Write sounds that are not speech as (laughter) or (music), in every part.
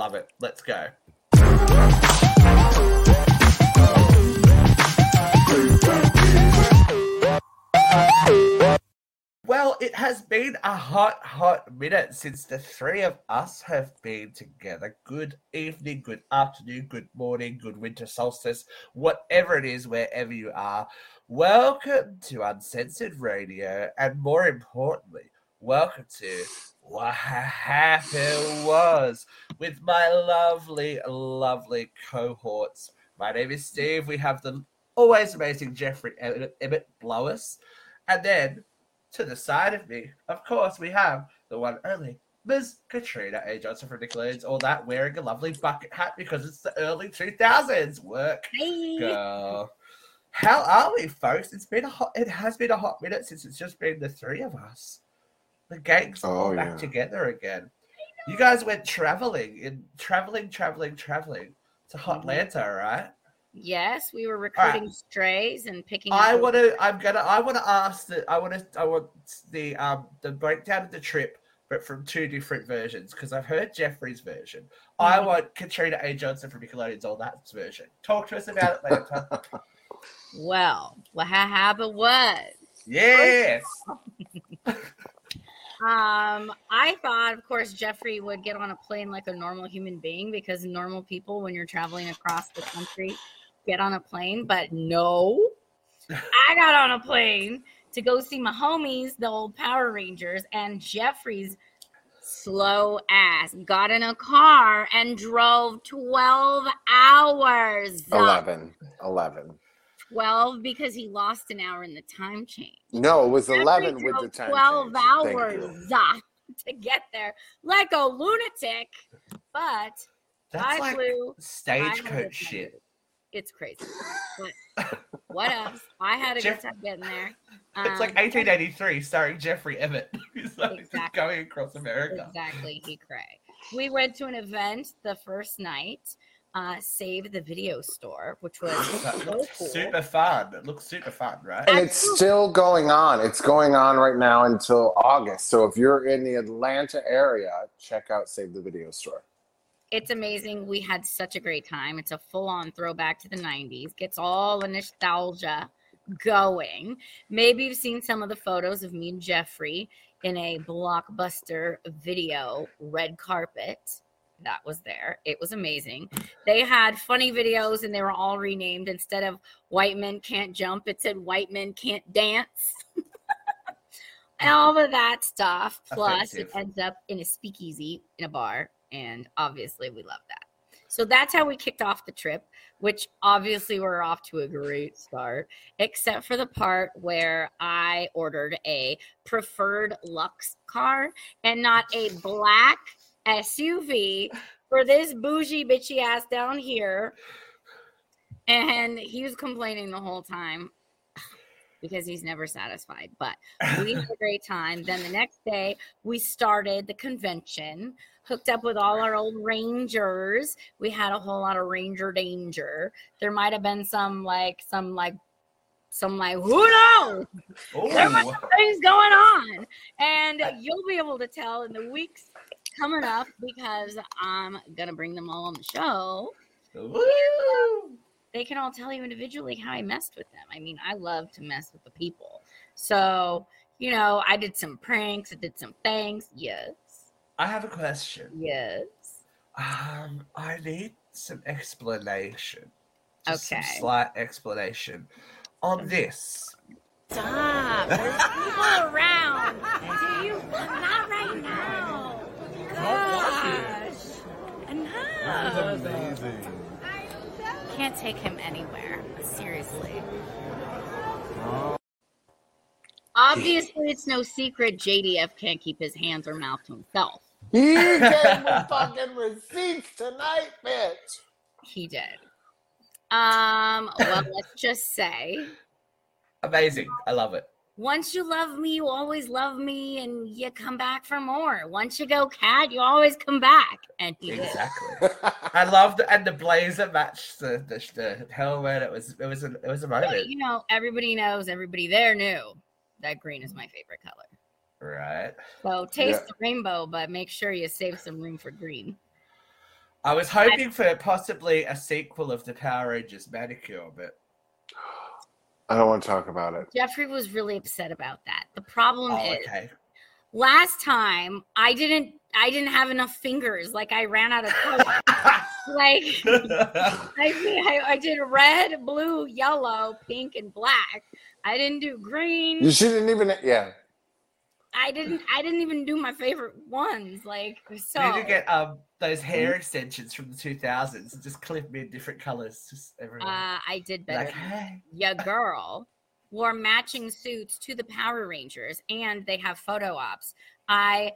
Love it. Let's go. Well, it has been a hot, hot minute since the three of us have been together. Good evening, good afternoon, good morning, good winter solstice, whatever it is, wherever you are. Welcome to Uncensored Radio, and more importantly, welcome to What Happened Was with my lovely, lovely cohorts. My name is Steve. We have the always amazing Jeffrey Emmett, Emmett Blowers, and then to the side of me, of course, we have the one only Ms. Katrina A. Johnson from Nickelodeon's All That, wearing a lovely bucket hat because it's the early 2000s. Work, Hey. girl. How are we, folks? It's been a hot. It has been a hot minute since it's just been the three of us. The gang's oh, all Oh, back yeah. together again. You guys went traveling, in traveling, traveling, traveling to Hotlanta, right? Yes, we were recruiting strays and picking. I want to. I'm gonna. I want to ask that. I want to. I want the um the breakdown of the trip, but from two different versions because I've heard Jeffrey's version. I Mhm. want Katrina A. Johnson from Nickelodeon's All That's version. Talk to us about it later. (laughs) Well, happened was, yes. (laughs) um, I thought, of course, Jeffrey would get on a plane like a normal human being because normal people, when you're traveling across the country, get on a plane. But no, (laughs) I got on a plane to go see my homies, the old Power Rangers, and Jeffrey's slow ass got in a car and drove 12 hours. 11. 11. 12 because he lost an hour in the time change. No, it was Jeffrey 11 with the time 12 change. Thank you. hours (laughs) ah, to get there like a lunatic. But That's I like flew. Stagecoach shit. It's crazy. But what else? I had a Jeff- good time getting there. It's like Um, 1883, starring Jeffrey Emmett. (laughs) He's like Exactly. going across America. Exactly, he cray. We went to an event the first night, uh, Save the Video Store, which was so cool. super fun. It looks super fun, right? And it's still going on. It's going on right now until August. So if you're in the Atlanta area, check out Save the Video Store. It's amazing. We had such a great time. It's a full on throwback to the 90s, gets all the nostalgia going. Maybe you've seen some of the photos of me and Jeffrey in a blockbuster video red carpet. That was there. It was amazing. They had funny videos and they were all renamed. Instead of white men can't jump, it said white men can't dance. (laughs) and all of that stuff. Plus, it ends up in a speakeasy in a bar. And obviously, we love that. So that's how we kicked off the trip, which obviously we're off to a great start, except for the part where I ordered a preferred Lux car and not a black SUV for this bougie bitchy ass down here. And he was complaining the whole time because he's never satisfied. But we had a great time. Then the next day, we started the convention, hooked up with all our old Rangers. We had a whole lot of Ranger danger. There might have been some like some like some like who knows There Ooh. things going on, and you'll be able to tell in the weeks coming up because I'm gonna bring them all on the show. Woo! They can all tell you individually how I messed with them. I mean, I love to mess with the people. So, you know, I did some pranks, I did some things. Yes. I have a question. Yes. Um, I need some explanation. Just Okay. Some slight explanation on this. Stop. There's people (laughs) around. Do you not? Gosh. Enough. Can't take him anywhere. Seriously. Obviously, it's no secret JDF can't keep his hands or mouth to himself. He gave me fucking receipts tonight, bitch. He did. Um, well, let's just say Amazing. I love it. Once you love me, you always love me, and you come back for more. Once you go cat, you always come back. And he did. Exactly. (laughs) I love the and the blazer matched the, the the helmet. It was it was a it was a But, moment, you know, everybody knows, everybody there knew that green is my favorite color. right? So taste Yeah. the rainbow, but make sure you save some room for green. I was hoping for possibly a sequel of the Power Rangers Manicure, but (gasps) (sighs) (sighs) (sighs) I don't want to talk about it. Jeffrey was really upset about that. The problem oh, is okay. last time I didn't I didn't have enough fingers. Like I ran out of color. (laughs) like (laughs) I, I I did red, blue, yellow, pink, and black. I didn't do green. You shouldn't even. Yeah. I didn't I didn't even do my favorite ones. Like so You need to get um those hair extensions from the 2000s and just clip me in different colors. Just everywhere. uh, I did better. like, hey. ya girl wore matching suits to the Power Rangers and they have photo ops. I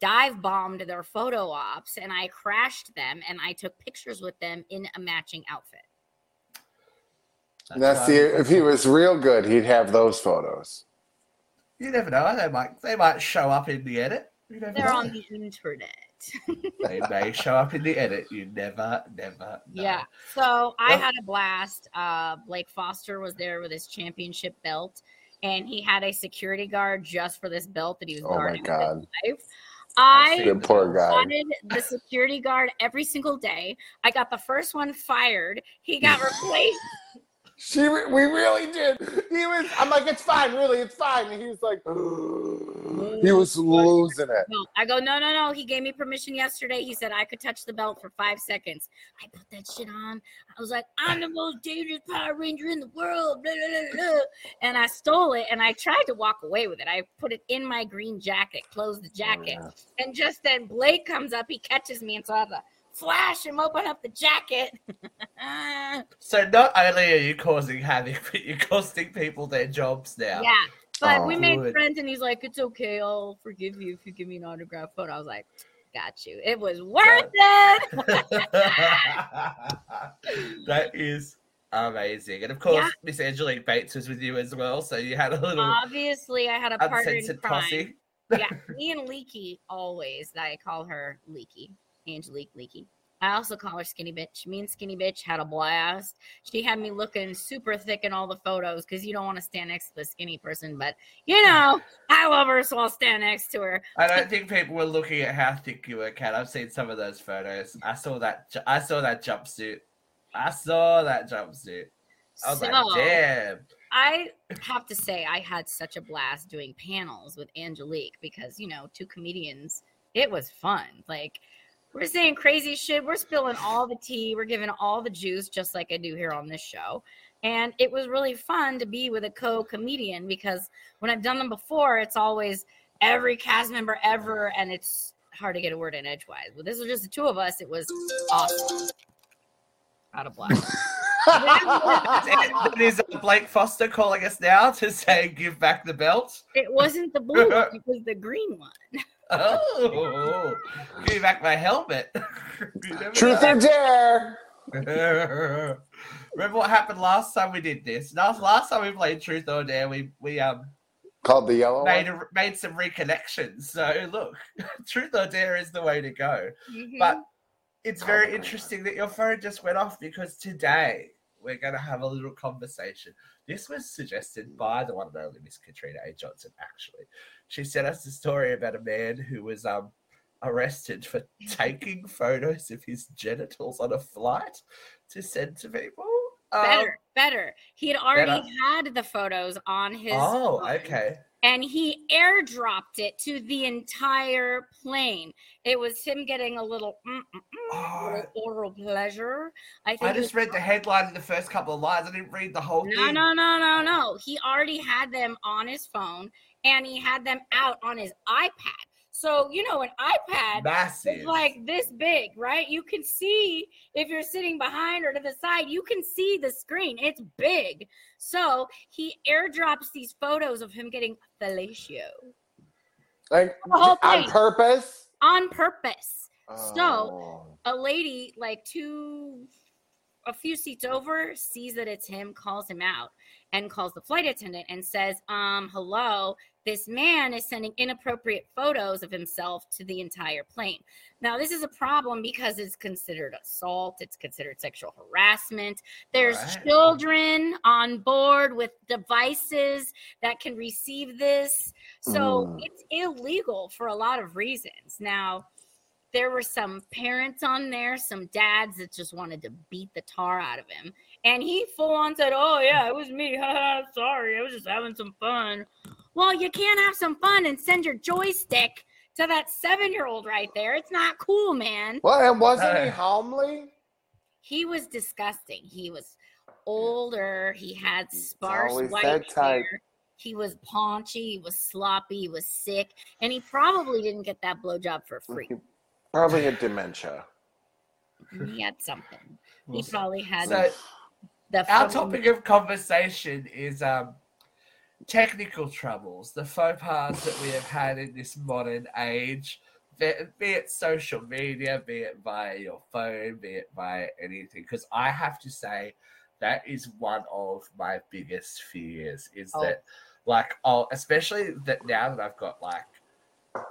dive bombed their photo ops and I crashed them and I took pictures with them in a matching outfit. Now, why- see, if he was real good, he'd have those photos. You never know. They might they might show up in the edit. You never They're know. on the internet. They may show up in the edit. You never, never know. Yeah. So I Well- had a blast. Uh, Blake Foster was there with his championship belt, and he had a security guard just for this belt that he was Oh my guarding with his God. I The poor guy. wanted the security guard every single day. I got the first one fired. He got (laughs) replaced. She, re- we really did. He was. I'm like, it's fine, really, it's fine. And he was like, (gasps) he was losing it. I go, no, no, no. He gave me permission yesterday. He said I could touch the belt for five seconds. I put that shit on. I was like, I'm the most dangerous Power Ranger in the world. Blah, blah, blah, blah. And I stole it and I tried to walk away with it. I put it in my green jacket, closed the jacket. Oh, and just then Blake comes up, he catches me, and so I have to flash him, open up the jacket. (laughs) So not only are you causing havoc, but you're costing people their jobs now. yeah. But oh, we Oh, made good. friends, and he's like, It's okay. I'll forgive you if you give me an autograph photo. I was like, Got you. It was worth it. (laughs) (laughs) that is amazing. And of course, Yeah. Miss Angelique Bates was with you as well. So you had a little Obviously, I had a partner in uncensored crime. posse. yeah, me and Leaky always. I call her Leaky, Angelique Leaky. I also call her Skinny Bitch. Me and Skinny Bitch had a blast. She had me looking super thick in all the photos because you don't want to stand next to the skinny person, but you know, I love her, so I'll stand next to her. I don't think people were looking at how thick you were, Kat. I've seen some of those photos. I saw that. I saw that jumpsuit. I saw that jumpsuit. I was so, like, damn. I have to say, I had such a blast doing panels with Angelique because, you know, two comedians, it was fun. Like, we're saying crazy shit. We're spilling all the tea. We're giving all the juice, just like I do here on this show. And it was really fun to be with a co comedian because when I've done them before, it's always every cast member ever, and it's hard to get a word in edgewise. But this was just the two of us. It was awesome. Out of (laughs) blast. And is Blake Foster calling us now to say give back the belt? It wasn't the blue one, (laughs) it was the green one. Oh, give me back my helmet. Truth know. or dare? (laughs) Remember what happened last time we did this? Last last time we played Truth or Dare, we we um Called the yellow made one. a, made some reconnections. So look, (laughs) Truth or Dare is the way to go. Mhm. But it's Oh very my interesting that your phone just went off because today we're going to have a little conversation. This was suggested by the one and only Miss Katrina A. Johnson, actually. She sent us a story about a man who was um, arrested for taking photos of his genitals on a flight to send to people. Um, better, better. He had already better. had the photos on his. oh, phone, okay. And he airdropped it to the entire plane. It was him getting a little, mm, mm, mm, Oh. little oral pleasure. I think. I just read the headline in the first couple of lines. I didn't read the whole No, thing. no, no, no, no. He already had them on his phone, and he had them out on his iPad. So you know, an iPad Massive. It's like this big, right? You can see if you're sitting behind or to the side, you can see the screen. It's big. So he airdrops these photos of him getting fellatio Like whole on purpose. on purpose. So Oh. a lady, like two, a few seats over, sees that it's him, calls him out, and calls the flight attendant and says, "Um, hello, this man is sending inappropriate photos of himself to the entire plane." Now, this is a problem because it's considered assault, it's considered sexual harassment. There's Right. children on board with devices that can receive this. So Mm. it's illegal for a lot of reasons. Now, there were some parents on there, some dads that just wanted to beat the tar out of him. And he full on said, Oh, yeah, it was me. (laughs) Sorry, I was just having some fun. Well, you can't have some fun and send your joystick to that seven year old right there. It's not cool, man. Well, and wasn't he homely? He was disgusting. He was older. He had sparse white that type. hair. He was paunchy. He was sloppy. He was sick, and he probably didn't get that blowjob for free. He probably had dementia. he had something. He probably had So the our topic of conversation is um technical troubles, the faux pas that we have had in this modern age, be, be it social media, be it via your phone, be it via anything. Because I have to say, that is one of my biggest fears. Is Oh. that like oh, especially that now that I've got like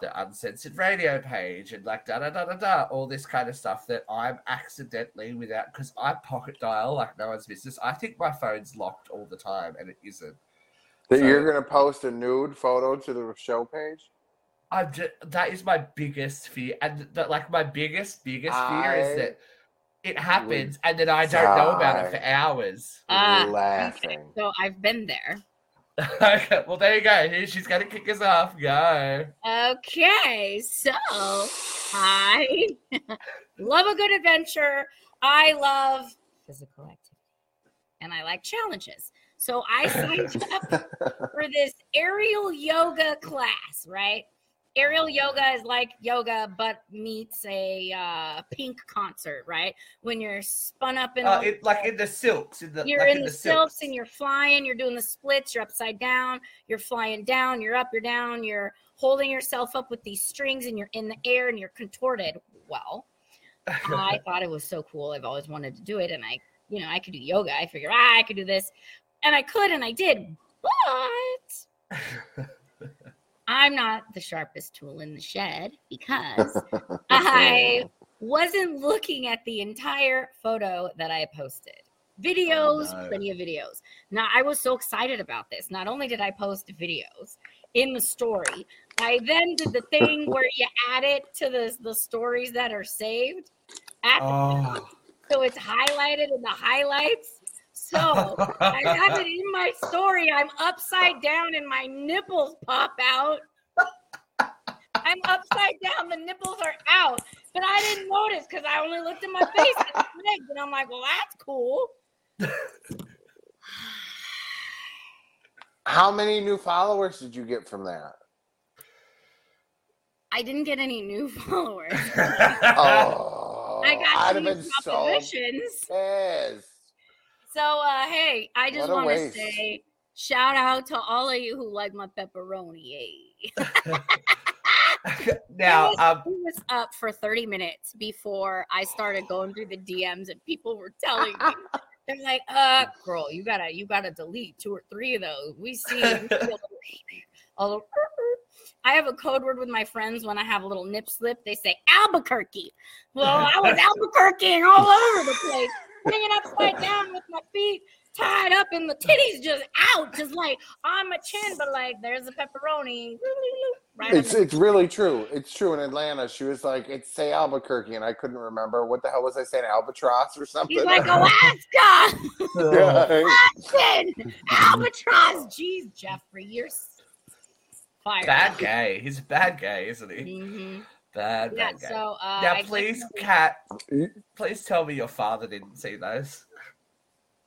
the uncensored radio page and like da da da da da all this kind of stuff that I'm accidentally without because I pocket dial like no one's business. I think my phone's locked all the time and it isn't. That So- you're gonna post a nude photo to the show page? I'm just that is my biggest fear, and that like my biggest biggest fear is that it happens and then I don't know about it for hours. Ah, Laughing. So I've been there. Okay, (laughs) well there you go. Here She's gonna kick us off. Go. Okay, so I (laughs) love a good adventure. I love physical activity, and I like challenges. So I signed up (laughs) for this aerial yoga class, right? Aerial yoga is like yoga, but meets a uh, pink concert, right? When you're spun up in Uh, the it, like in the silks, in the you're like in the silks and you're flying, you're doing the splits, you're upside down, you're flying down, you're up, you're down, you're holding yourself up with these strings and you're in the air and you're contorted. Well, I (laughs) thought it was so cool. I've always wanted to do it. And I, you know, I could do yoga. I figured ah, I could do this. And I could and I did. But (laughs) I'm not the sharpest tool in the shed because (laughs) I wasn't looking at the entire photo that I posted. Videos, no. plenty of videos. Now, I was so excited about this. Not only did I post videos in the story, I then did the thing (laughs) where you add it to the, the stories that are saved. At oh. so it's highlighted in the highlights. So I have it in my story. I'm upside down and my nipples pop out. I'm upside down. The nipples are out. But I didn't notice because I only looked at my face and (laughs) legs. And I'm like, well, that's cool. (sighs) How many new followers did you get from that? I didn't get any new (laughs) followers. (laughs) Oh, I got I'd new so propositions. pissed. So, uh, hey, I just want to say shout out to all of you who like my pepperoni. eh? (laughs) now, It was- um, it was up for 30 minutes before I started going through the DMs and people were telling me they're like, uh, girl, you gotta you gotta delete two or three of those. We see, we see a little- a little- I have a code word with my friends when I have a little nip slip. They say Albuquerque. Well, I was (laughs) Albuquerque all over the place, hanging upside down with my feet tied up and the titties just out, just like on my chin, but like there's a pepperoni. Right It's the- it's really true. It's true in Atlanta. She was like, "It's say Albuquerque," and I couldn't remember what the hell was I saying, albatross or something. He's like (laughs) Alaska. (laughs) Yeah. Austin, albatross. Jeez, Jeffrey, you're s- fired. bad guy. He's a bad guy, isn't he? hmm Bad, Yeah. bad gay. So uh, now, I please, definitely- Kat, You- please tell me your father didn't see those.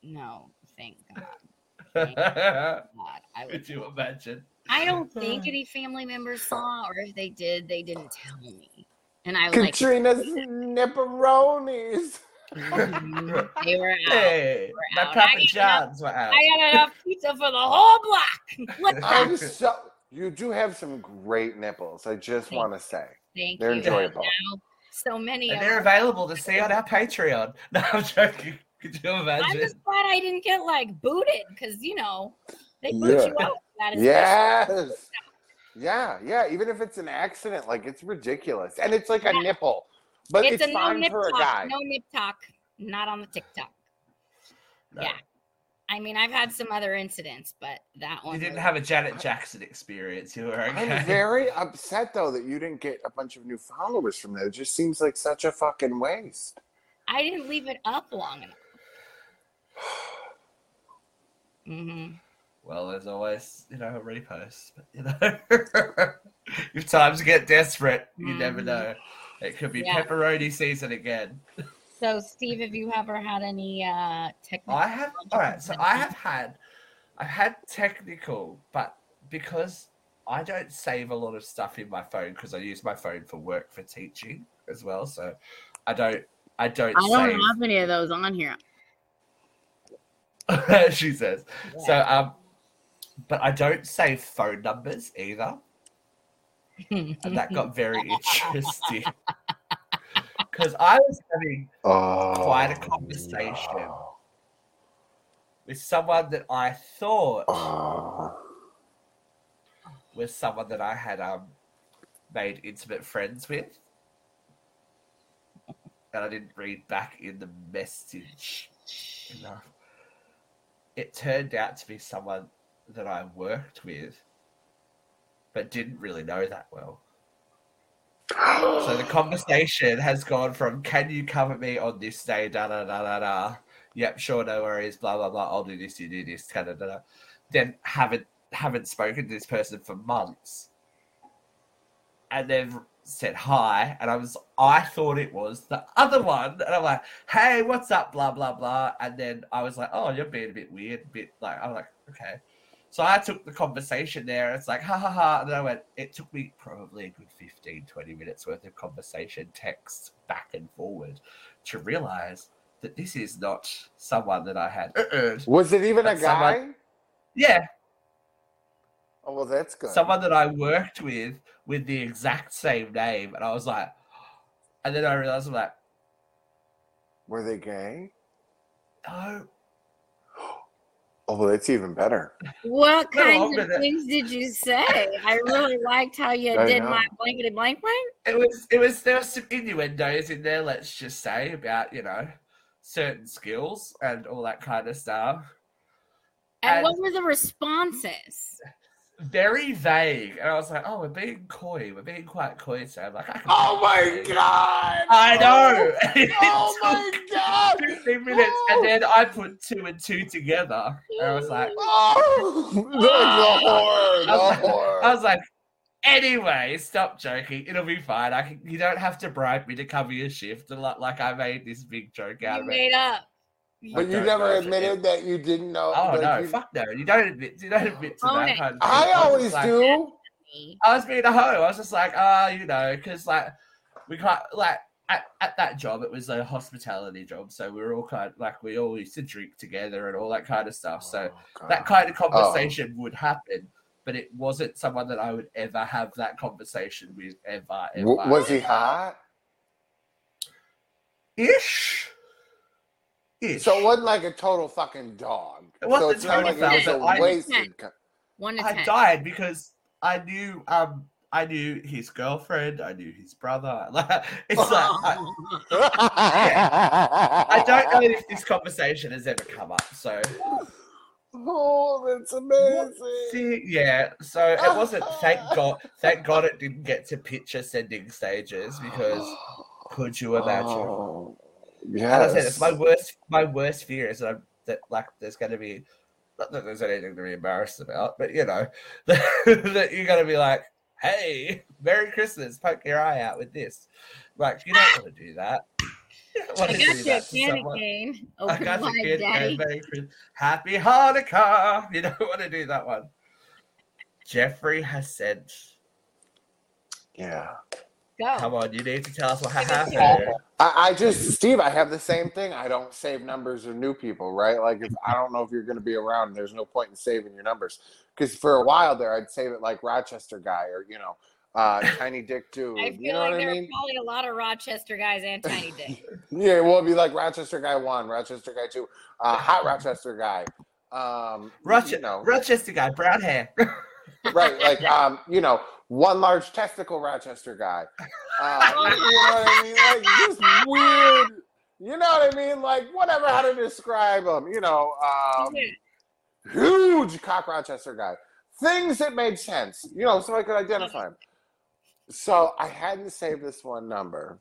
No, thank God. Could (laughs) God, I would. you imagine? I don't (laughs) think any family members saw, or if they did, they didn't tell me. And I was like, Katrina's nipperonis. mhm, (laughs) they were out. hey, We're my out. Papa I got John's were out. I got enough pizza for the whole block. What I'm the? so. You do have some great nipples. I just want to say Thank they're you. enjoyable. Now, (laughs) so many And of they're them. available to see on our Patreon. (laughs) No, I'm joking. Could you I'm just glad I didn't get like booted because you know they put Yeah. you out. for That especially. Yes. Yeah, yeah. Even if it's an accident, like it's ridiculous, and it's like a nipple, but it's, it's, a no fine nip for a talk. guy. No nip talk. Not on the TikTok. No. yeah. I mean, I've had some other incidents, but that one You didn't was- have a Janet Jackson experience. You were okay. I'm very (laughs) upset though that you didn't get a bunch of new followers from that. It just seems like such a fucking waste. I didn't leave it up long enough. hmm Well, there's always, you know, a repost. But, you know, (laughs) if times get desperate, you never Mhm. know. It could be Yeah. pepperoni season again. (laughs) So, Steve, have you ever had any uh technical? I have. All right, so I have had, I've had technical, but because I don't save a lot of stuff in my phone because I use my phone for work for teaching as well. So I don't. I don't. I don't save. have any of those on here. (laughs) she says. So um, but I don't save phone numbers either. (laughs) and that got very (laughs) interesting because I was having Oh, Quite a conversation. no. with someone that I thought Oh. was someone that I had um made intimate friends with, and I didn't read back in the message enough. It turned out to be someone that I worked with, but didn't really know that well. So the conversation has gone from "Can you cover me on this day?" Da da da da da. Yep, sure, no worries. Blah blah blah. I'll do this. You do this. Da da da. Then haven't haven't spoken to this person for months, and they've said hi, and I was I thought it was the other one, and I'm like, "Hey, what's up?" Blah blah blah. And then I was like, "Oh, you're being a bit weird, a bit like." I'm like, "Okay." So I took the conversation there. It's like, ha ha ha. And then I went, it took me probably a good 15, 20 minutes worth of conversation, texts back and forward to realize that this is not someone that I had. Uh-uh. Was it even a But someone- guy? Yeah, Oh well, that's good. someone that I worked with with the exact same name. And I was like, (gasps) and then I realized, I'm like, Were they gay? no, Oh well, that's even better. What No, kinds but of that- things did you say? I really liked how you I did know. my blankety blank blank. it was, it was, there were some innuendos in there, let's just say, about, you know, certain skills and all that kind of stuff. And, And- what were the responses? Very vague. And I was like, oh, we're being coy. We're being quite coy. So I'm like, I Oh my god! I know. Oh, (laughs) oh my It took god! (laughs) 15 minutes. And oh. then I put two and two together. And I was like, Oh, (laughs) the, the ah. horror! The I was like- horror! I was like, anyway, stop joking. It'll be fine. I can, you don't have to bribe me to cover your shift. Like, like I made this big joke out You of it. made up. But you never know if it- admitted that you didn't know. Oh like, no, you- fuck no. You don't admit you don't admit to Own that it. kind of. I was just always like- do. I was being a hoe. I was just like, ah, you know, because like we can't like at, at that job it was a hospitality job, so we were all kind of, like we all used to drink together and all that kind of stuff. So Oh, that kind of conversation would happen, but it wasn't someone that I would ever have that conversation with ever. ever W- was he hot? ish? Ish. So it wasn't like a total fucking dog. It wasn't so it's not like totally it was foul, but wasted. co- One to I ten. died because I knew um I knew his girlfriend, I knew his brother. (laughs) Like it's like (laughs) I, I don't know if this conversation has ever come up. So Oh, that's amazing. see, yeah. So it wasn't. Thank (laughs) God. Thank God it didn't get to picture sending stages because could you imagine? Oh, As I said, it's my worst. My worst fear is that I'm, that like there's going to be not that there's anything to be embarrassed about, but you know (laughs) that you're going to be like, hey, Merry Christmas, poke your eye out with this. Like you don't want to do that. You I got do you a that to candy someone. cane. Oh I got you wide, kid. daddy. Merry Christmas. Happy Hanukkah. You don't want to do that one. Jeffrey has sent. yeah. Come on, you need to tell us what Give it to happened. I, I just, Steve, I have the same thing. I don't save numbers or new people, right? Like, if I don't know if you're going to be around, there's no point in saving your numbers. Because for a while there, I'd save it like Rochester guy or, you know, uh, Tiny Dick (laughs) Dude. I feel You know like what I there mean? are probably a lot of Rochester guys and Tiny Dick. (laughs) Yeah, well, it'd be like Rochester guy one, Rochester guy two, uh, hot Rochester guy. Um, Roche- you know, Rochester guy, brown hair. (laughs) right? (laughs) Like, um, you know, one large testicle Rochester guy. Uh, (laughs) you know what I mean? Like, just weird. You know what I mean? Like whatever how to describe them. You know, um, huge cock Rochester guy. Things that made sense. You know, so I could identify him. So I had to save this one number,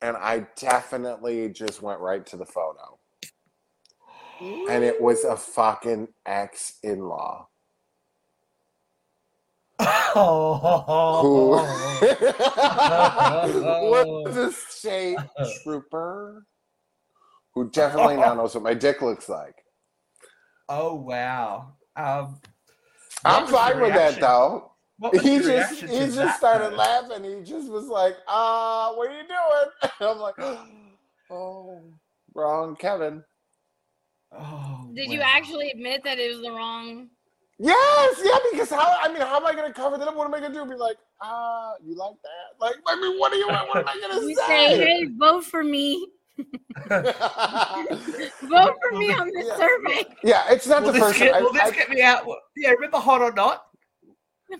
and I definitely just went right to the photo, and it was a fucking ex-in-law. Who was a state trooper who (laughs) definitely now knows what my dick looks like. oh wow. Um, I'm fine with that though. He just he just that, started though? laughing. He just was like, "Uh, what are you doing?" (laughs) I'm like, (gasps) "Oh, wrong, Kevin." Oh, Did you actually admit that it was the wrong? Yes, yeah. Because how? I mean, how am I going to cover that up? What am I going to do? Be like, "Ah, you like that?" Like, I mean, what are you? What am I going (laughs) to You say? say, "Hey, vote for me. (laughs) (laughs) Vote for me on this Yeah. survey." yeah, it's not Will the first get, time. will I- this I- get me out? Yeah, remember Hot or Not?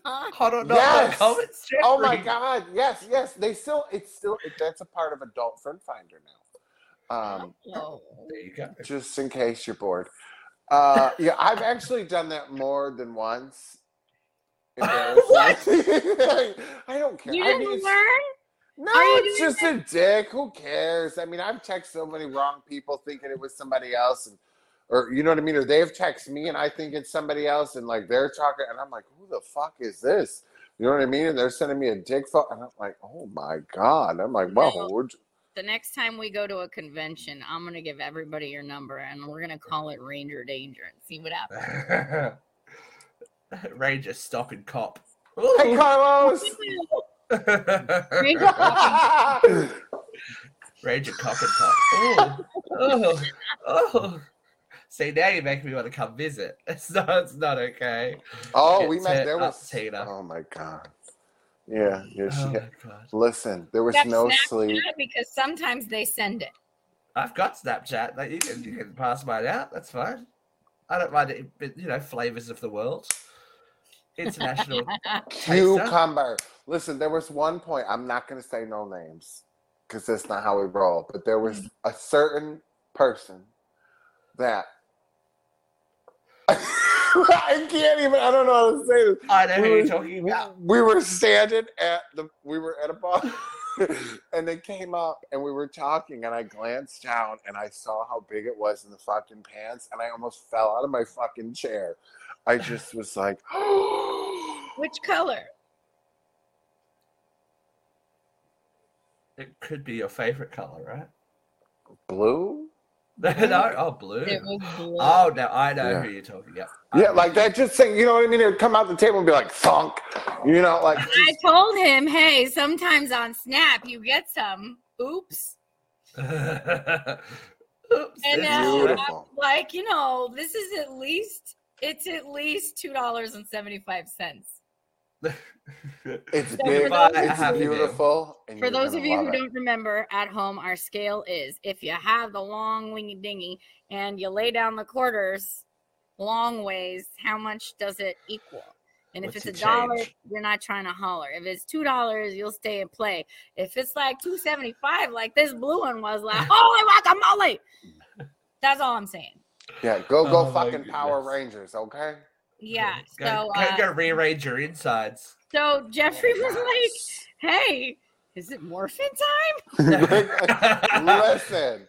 Huh? Hot or Not? Yes. Comments, Oh my god, yes, yes. They still it's still it, that's a part of adult friend finder now. Um Oh. There you go. just in case you're bored. Uh yeah, I've actually done that more than once. (laughs) What? (laughs) I don't care. You didn't mean, learn? no, it's just a dick. Who cares? I mean, I've texted so many wrong people thinking it was somebody else, and or you know what I mean. Or they've texted me and I think it's somebody else, and like they're talking, and I'm like, who the fuck is this? You know what I mean? And they're sending me a dick photo, and I'm like, oh my god. I'm like, well, No. we're j- The next time we go to a convention, I'm gonna give everybody your number, and we're gonna call it Ranger Danger and see what happens. (laughs) Ranger stop and cop. hey Carlos. Ranger (laughs) Ranger cop and cop. Oh, oh, oh. See, now you make me want to come visit. (laughs) It's not, it's not okay. oh, Get we met. turned There up, was. Tina. Oh my god. Yeah, yeah. She Oh had, listen, there was Except no Snapchat, sleep. because sometimes they send it. I've got Snapchat. Like, you can you can pass mine out. That's fine. I don't mind it. but, You know, flavors of the world. International. (laughs) Cucumber. Listen, there was one point. I'm not going to say no names because that's not how we roll. But there was mm. a certain person that (laughs) (laughs) (laughs) I can't even. I don't know how to say this. I know who We you're were- talking about. We were standing at the. We were at a bar. (laughs) and they came up and we were talking and I glanced down and I saw how big it was in the fucking pants and I almost fell out of my fucking chair. I just was like, (gasps) Which color? It could be your favorite color, right? blue? (laughs) no, oh, blue. It was blue. Oh, no, I know Yeah. who you're talking about. Yeah, like that. Just saying, you know what I mean? It would come out the table and be like thunk, you know, like I told him, hey, sometimes on Snap you get some. Oops. (laughs) Oops, And this Beautiful. I'm like, you know, this is at least it's at least two dollars and seventy five cents. (laughs) it's big, for those it's of you- beautiful. and For those of you who it. don't remember at home, our scale is if you have the long wingy dingy and you lay down the quarters long ways, how much does it equal? And if What's it's a dollar, you're not trying to holler. If it's two dollars, you'll stay and play. If it's like two seventy five, like this blue one was, like (laughs) holy guacamole. (laughs) That's all I'm saying. yeah, go go Oh fucking Power. Rangers, okay? Yeah. Go, So, go, uh, go rearrange your insides. so Jeffrey was like, "Hey, is it morphin time?" (laughs) (laughs) Listen,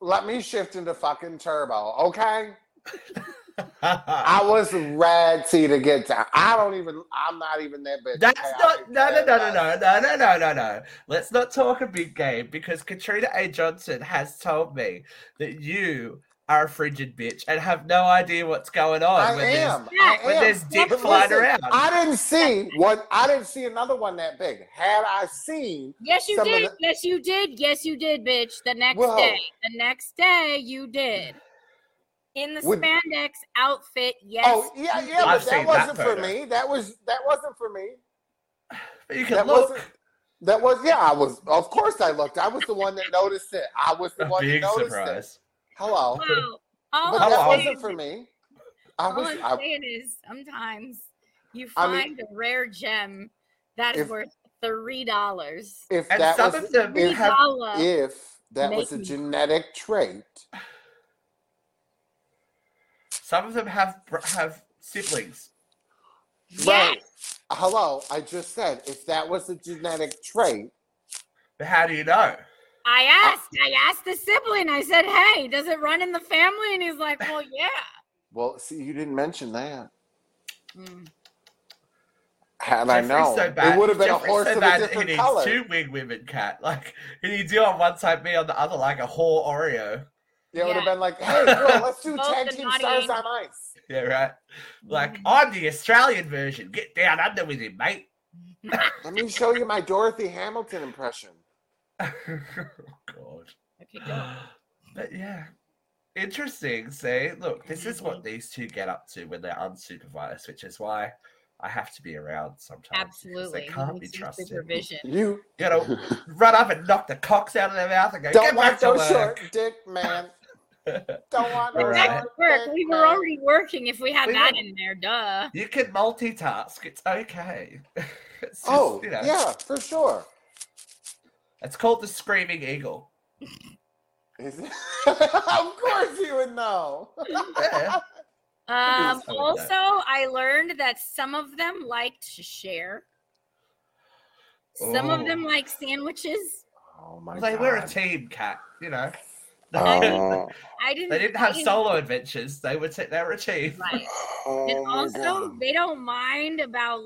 let me shift into fucking turbo, okay? (laughs) I was ready to get down. I don't even. I'm not even that big. That's okay? Not no no no no no no no no no no. Let's not talk a big game because Katrina A. Johnson has told me that you are a frigid bitch and have no idea what's going on I when there's am. I when am. there's dick But flying listen, around. I didn't see one. I didn't see another one that big. Had I seen, Yes, you did. the- Yes, you did. Yes, you did, bitch. The next Whoa. day. The next day, you did. In the Would- spandex outfit, yes. oh yeah, yeah, I've but that wasn't for me. That was that wasn't for me. But you can That look. wasn't. That was yeah. I was. Of course, I looked. I was the one that noticed it. I was the A one that big noticed it. Surprise. Hello. Wow. All But I'm that wasn't for me. I All was. I'm I, saying is sometimes you I find mean- a rare gem that is If- worth three dollars. if And that was if- have if that was a Maybe. genetic trait. Some of them have have siblings. Yes. Right. Hello, I just said if that was a genetic trait, But how do you know? I asked. I asked the sibling. I said, "Hey, does it run in the family?" And he's like, "Well, yeah." well, see, you didn't mention that. Mm. Had I Jeffrey's known, so bad. it would have been Jeffrey's a horse so of a different he needs color. two wing women, cat. (laughs) Like he needs you on one side, me on the other, like a whore Oreo. Yeah, it would have been like, hey, girl, let's do (laughs) Both tag the team stars on ice. Yeah, right. Like Mhm. I'm the Australian version. Get down under with him, mate. (laughs) Let me show you my Dorothy Hamilton impression. (laughs) oh, God. Okay, go. (gasps) But yeah, interesting. See, look, this is what these two get up to when they're unsupervised, which is why I have to be around sometimes. because Absolutely. they can't be trusted. Supervision. You You gotta run up and knock the cocks out of their mouth and go, don't get want back to those work. short dick man. (laughs) Don't want But no Alright. back short to work. dick We were already working. If we had We that were- in there, duh. You can multitask. It's okay. (laughs) It's oh, just, Oh, you know, yeah, for sure. It's called the Screaming Eagle. Is it? (laughs) of course you would know. Yeah. (laughs) Um, also, that. I learned that some of them like to share. Some of Oh. them like sandwiches. Oh my they god. were a team, cat. You know, Oh, I didn't. they didn't I have solo adventures. They were t- they were a team. Right. (laughs) oh And also, God. they don't mind about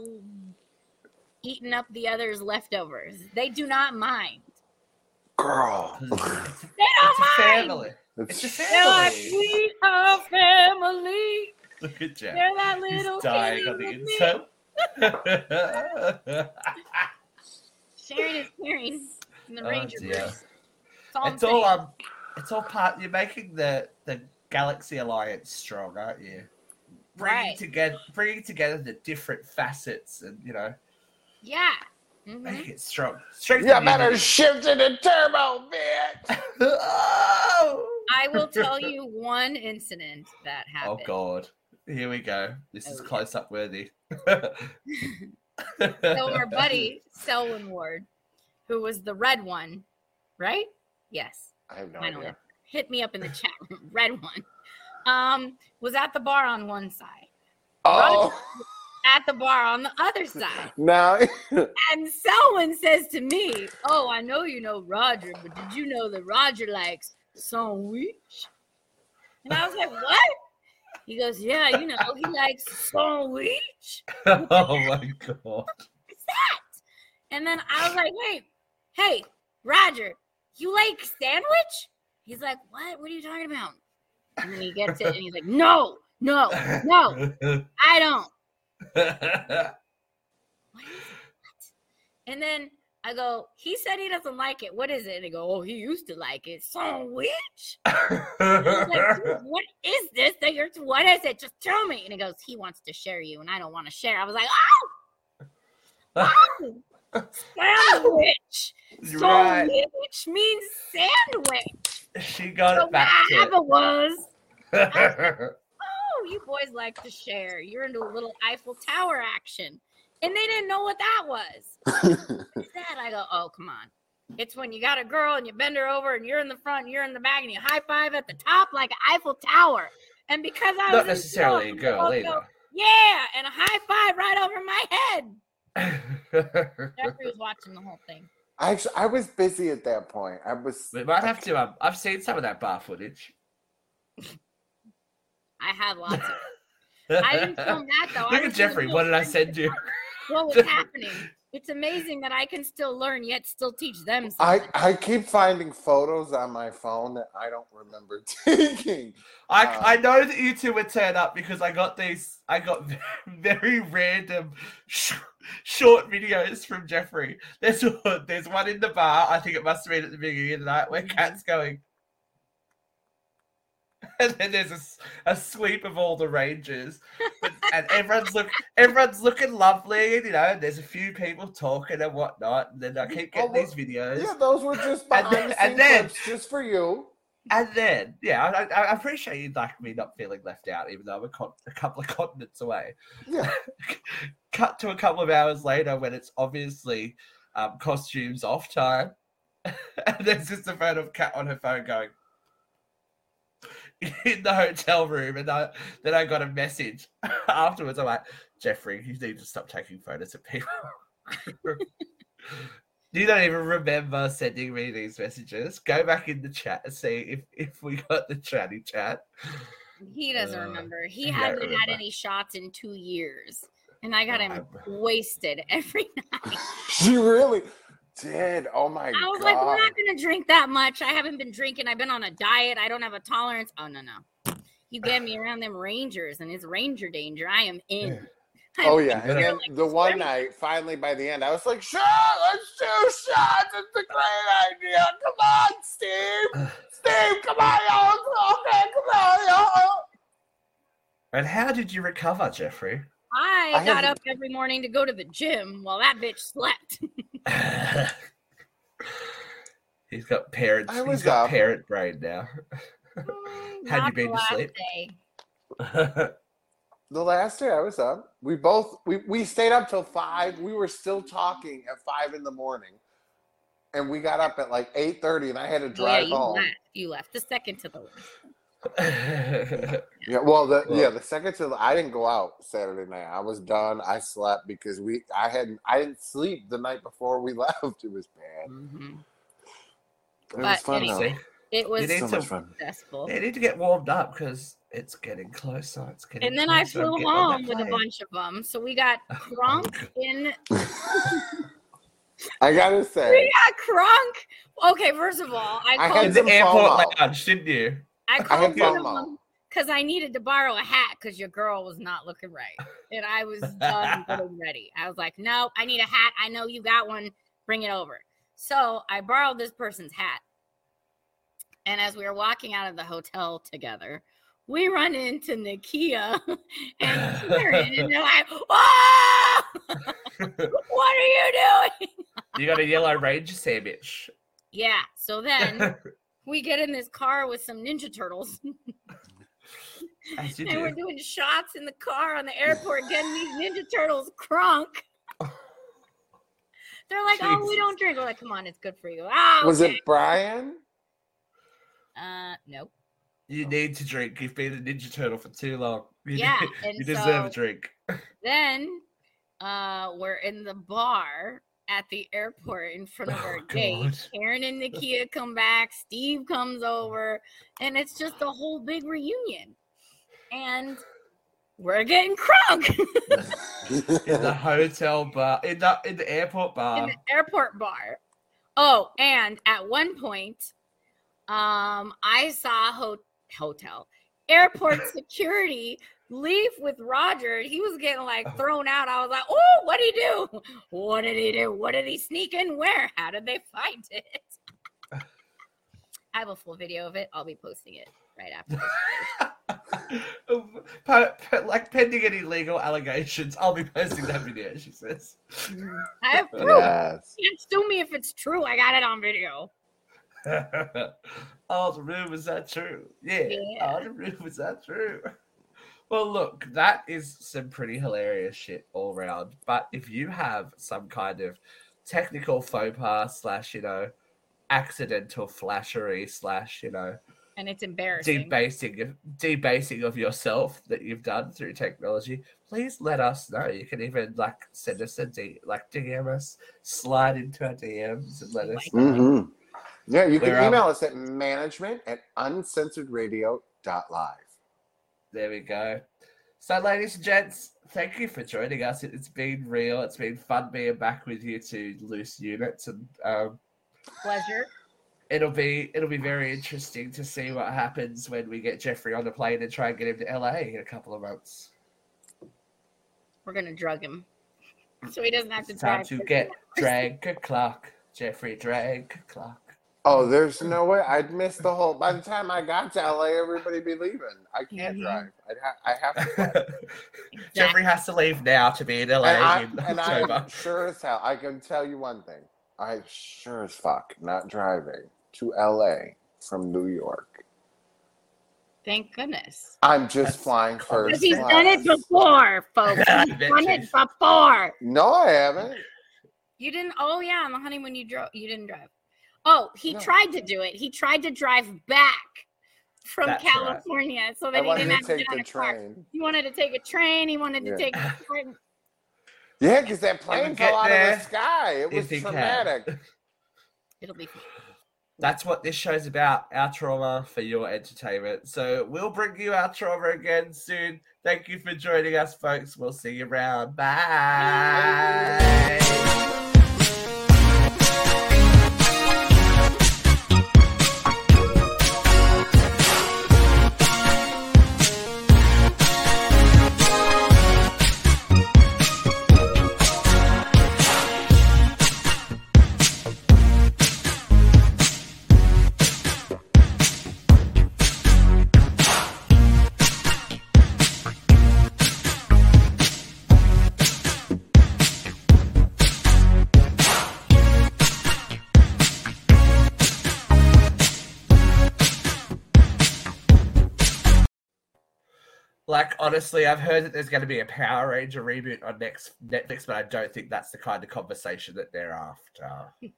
eating up the other's leftovers. They do not mind. Girl. They It's don't a mind. family. It's a They're like, family. we are family. Look at Jeff. They're that He's little dying kitty on the inside. (laughs) Sharing is caring. In the Oh, Ranger dear. groups. That's all it's all um, it's all part. You're making the the Galaxy Alliance strong, aren't you? Bringing Right. together, bringing together the different facets, and you know, Yeah. Mhm. making it strong. Strength. You better shift it to turbo, bitch. (laughs) oh! I will tell you one incident that happened. oh. God! Here we go. This is Oh, yeah. close up worthy. (laughs) So our buddy (laughs) Selwyn Ward, who was the red one, right? Yes. I have no Finally. idea. Hit me up in the chat room. Red one. Um, was at the bar on one side, Oh, at the bar on the other side. now And Selwyn says to me, Oh, I know you know Roger, but did you know that Roger likes sandwich? And I was like, What? He goes, Yeah, you know, he likes sandwich. (laughs) oh my God! What's that? And then I was like, Wait, hey, Roger, you like sandwich? He's like, What? What are you talking about? And then he gets it and he's like, No, no, no, I don't. (laughs) What is? And then I go, he said he doesn't like it. What is it? And they go, oh, he used to like it. Sandwich? I was like, (laughs) what is this that you're, what is it? Just tell me. And he goes, he wants to share you and I don't want to share. I was like, oh, (laughs) oh sandwich. right. Sandwich means sandwich. She got So it back what to happened was. You boys like to share. You're into a little Eiffel Tower action. And they didn't know what that was. (laughs) What's that? I go, oh, come on. It's when you got a girl and you bend her over and you're in the front and you're in the back and you high five at the top like an Eiffel Tower. And because I was Not necessarily a girl they go, either. yeah, and a high five right over my head. (laughs) Jeffrey was watching the whole thing. actually, I was busy at that point. I was. we might have to. Um, I've seen some of that bar footage. (laughs) I had lots of. (laughs) I didn't film that though. Look was at Jeffrey. What did I send you? What was (laughs) happening? It's amazing that I can still learn yet still teach them. I, something. I keep finding photos on my phone that I don't remember (laughs) taking. I, Uh, I know that you two would turn up because I got these. I got very random sh- short videos from Jeffrey. There's one- there's one in the bar. I think it must have been at the beginning of the night where Cat's going. (laughs) And then there's a sweep of all the rangers, But- and everyone's look everyone's looking lovely. You know, and there's a few people talking and whatnot. And then I keep Oh, getting well, these videos. Yeah, those were just And behind then- the and scenes then- clips just for you. And then, yeah, I, I, I appreciate you like me not feeling left out, even though I'm a, con- a couple of continents away. Yeah. (laughs) Cut to a couple of hours later when it's obviously um, costumes off time. (laughs) and there's just a photo of Kat on her phone going (laughs) in the hotel room, and I, then I got a message (laughs) afterwards. I'm like, Jeffrey, you need to stop taking photos of people. (laughs) you don't even remember sending me these messages. Go back in the chat and see if, if we got the chatty chat. He doesn't Uh, remember. He I don't hadn't had any shots in two years. And I got him I'm- wasted every night. She really did. Oh my god. I was god. like, we're not gonna drink that much. I haven't been drinking. I've been on a diet. I don't have a tolerance. Oh no, no. You get me around them Rangers and it's Ranger danger. I am in. (laughs) I'm Oh yeah, and then like the one swimming. night, finally by the end, I was like, "Sure, let's do shots. It's a great idea. Come on, Steve. (sighs) Steve, come on, y'all. Okay, come on, y'all." And how did you recover, Jeffrey? I, I got haven't- up every morning to go to the gym while that bitch slept. (laughs) he's got parents. I He's was got up. parent brain now. Mm, (laughs) Had you been the to sleep? day. (laughs) The last day I was up, we both we, we stayed up till five. We were still talking at five in the morning, and we got up at like eight thirty, and I had to Yeah, drive you home. left. You left the second to the left. (laughs) Yeah, well, the Well- yeah, the second to the, I didn't go out Saturday night. I was done. I slept because we I hadn't I didn't sleep the night before we (laughs) left. It was bad. Mhm. It was fun anyway, though. It was You need So to- much fun. successful. They need to get warmed up because it's getting closer. It's getting And then I closer. I'm flew getting on that home with a bunch of them. So we got (laughs) crunk in. I gotta say, We got crunk. Okay, first of all, I I called. had the airport FOMO. lounge, didn't you? I called one of because I needed to borrow a hat because your girl was not looking right, and I was done (laughs) getting ready. I was like, "No, I need a hat. I know you got one. Bring it over." So I borrowed this person's hat, and as we were walking out of the hotel together, we run into Nakia (laughs) and Karen, and they're like, "Oh, (laughs) what are you doing?" You got a yellow ranger sandwich. Yeah. So then we get in this car with some Ninja Turtles. (laughs) As you and we're doing shots in the car on the airport getting these Ninja Turtles crunk. (laughs) They're like, oh, we don't drink. We're like, come on, it's good for you. Ah, was okay. it Brian? Uh, nope. You need to drink. You've been a Ninja Turtle for too long. (laughs) You Yeah, need- and you deserve so- a drink. Then uh, we're in the bar at the airport in front of our Oh, gate. God. Karen and (laughs) Nikia come back. Steve comes over, and it's just a whole big reunion. And we're getting crunk (laughs) In the hotel bar, in the in the airport (laughs) bar, in the airport bar. Oh, and at one point, um, I saw ho- hotel airport security leave with Roger. He was getting like oh. thrown out. I was like, "Oh, what did he do? What did he do? What did he sneak in? Where? How did they find it?" I have a full video of it. I'll be posting it right after. this. (laughs) Pa- pa- like pending any legal allegations, I'll be posting that video. She says. I have (laughs) proof. yes. You can't sue me if it's true. I got it on video. (laughs) All the rumors are true. Yeah. Yeah. Oh, the rumors are true. Well, look, that is some pretty hilarious shit all round. But if you have some kind of technical faux pas slash, you know, accidental flashery slash, you know, And it's embarrassing. debasing of debasing of yourself that you've done through technology, please let us know. You can even like send us a D, like DM us, slide into our DMs and let us know. Mm-hmm. Yeah, you can We're, um, email us at management at uncensoredradio.live. There we go. So, ladies and gents, thank you for joining us. It, has been real. It's been fun being back with you two loose units, and um, Pleasure. it'll be it'll be very interesting to see what happens when we get Jeffrey on the plane and try and get him to LA in a couple of months. We're gonna drug him, so he doesn't have to It's time to get drag a clock, Jeffrey drag a clock. Oh, there's no way. I'd miss the whole. By the time I got to LA, everybody be leaving. I can't Mhm. drive. I'd ha- I have to. drive. (laughs) Jeffrey has to leave now to be in LA and I, and I'm sure as hell. I can tell you one thing. I sure as fuck not driving to LA from New York. Thank goodness. I'm just That's flying first Because he's sense. done it before, folks. (laughs) He's done it before. No, I haven't. You didn't. Oh yeah, on the honeymoon you drove. You didn't drive. Oh, he No. tried to do it. He tried to drive back from That's right. California so I that he didn't to have to take get on the a car. train. He wanted to take a train. He wanted to Yeah. take. a (laughs) train. Yeah, because that plane get fell out of the sky. It was if traumatic. (laughs) It'll be fine. That's what this show's about, our trauma for your entertainment. So we'll bring you our trauma again soon. Thank you for joining us, folks. We'll see you around. Bye. Like honestly, I've heard that there's going to be a Power Ranger reboot on next Netflix, but I don't think that's the kind of conversation that they're after. (laughs)